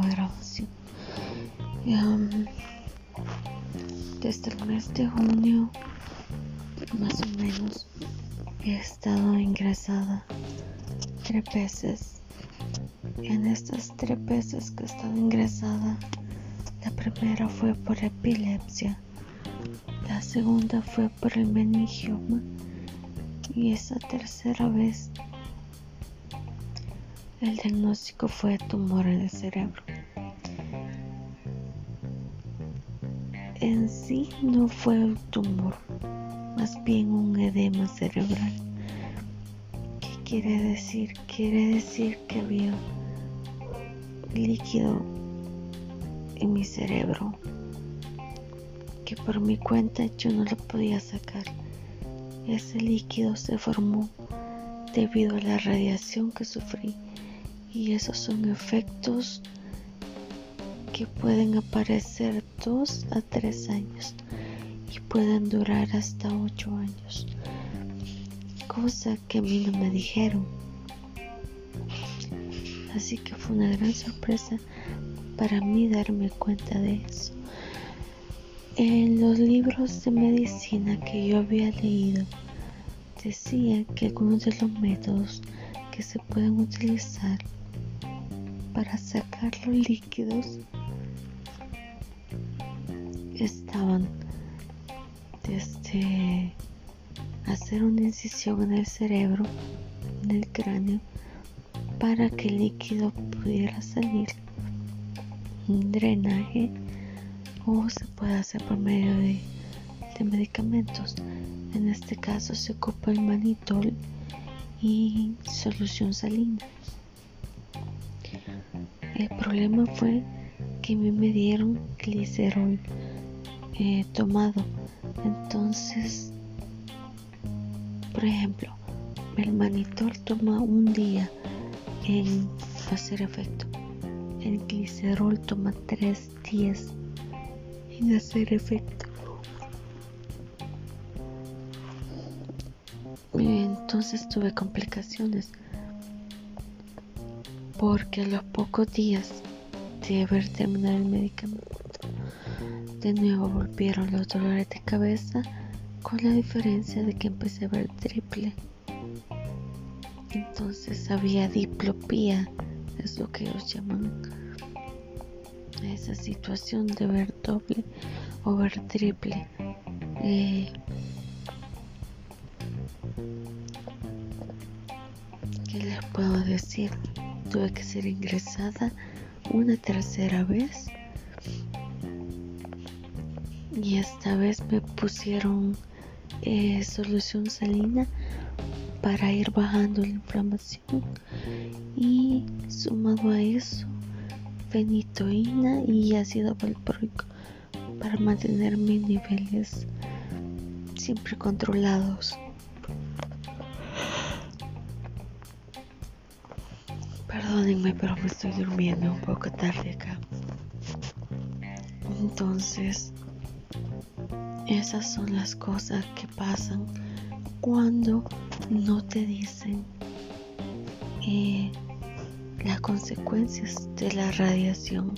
nueva grabación. Um, desde el mes de junio, más o menos, he estado ingresada tres veces. En estas tres veces que he estado ingresada, la primera fue por epilepsia, la segunda fue por el meningioma y esa tercera vez el diagnóstico fue tumor en el cerebro. En sí no fue un tumor, más bien un edema cerebral. ¿Qué quiere decir? Quiere decir que había líquido en mi cerebro que por mi cuenta yo no lo podía sacar. Ese líquido se formó debido a la radiación que sufrí y esos son efectos que pueden aparecer dos a tres años y pueden durar hasta ocho años, cosa que a mí no me dijeron. Así que fue una gran sorpresa para mí darme cuenta de eso. En los libros de medicina que yo había leído, decía que algunos de los métodos que se pueden utilizar para sacar los líquidos estaban desde hacer una incisión en el cerebro, en el cráneo, para que el líquido pudiera salir, un drenaje, o se puede hacer por medio de, de medicamentos. En este caso se ocupa el manitol y solución salina. El problema fue que me, dieron glicerol eh, tomado. Entonces, por ejemplo, el manitol toma un día en hacer efecto. El glicerol toma tres días en hacer efecto. Entonces tuve complicaciones porque a los pocos días de haber terminado el medicamento, de nuevo volvieron los dolores de cabeza con la diferencia de que empecé a ver triple. Entonces había diplopía, es lo que ellos llaman esa situación de ver doble o ver triple. Eh, ¿Qué les puedo decir? tuve que ser ingresada una tercera vez y esta vez me pusieron eh, solución salina para ir bajando la inflamación y sumado a eso fenitoína y ácido valproico para mantener mis niveles siempre controlados. Perdónenme, pero me estoy durmiendo un poco tarde acá. Entonces, esas son las cosas que pasan cuando no te dicen eh, las consecuencias de la radiación.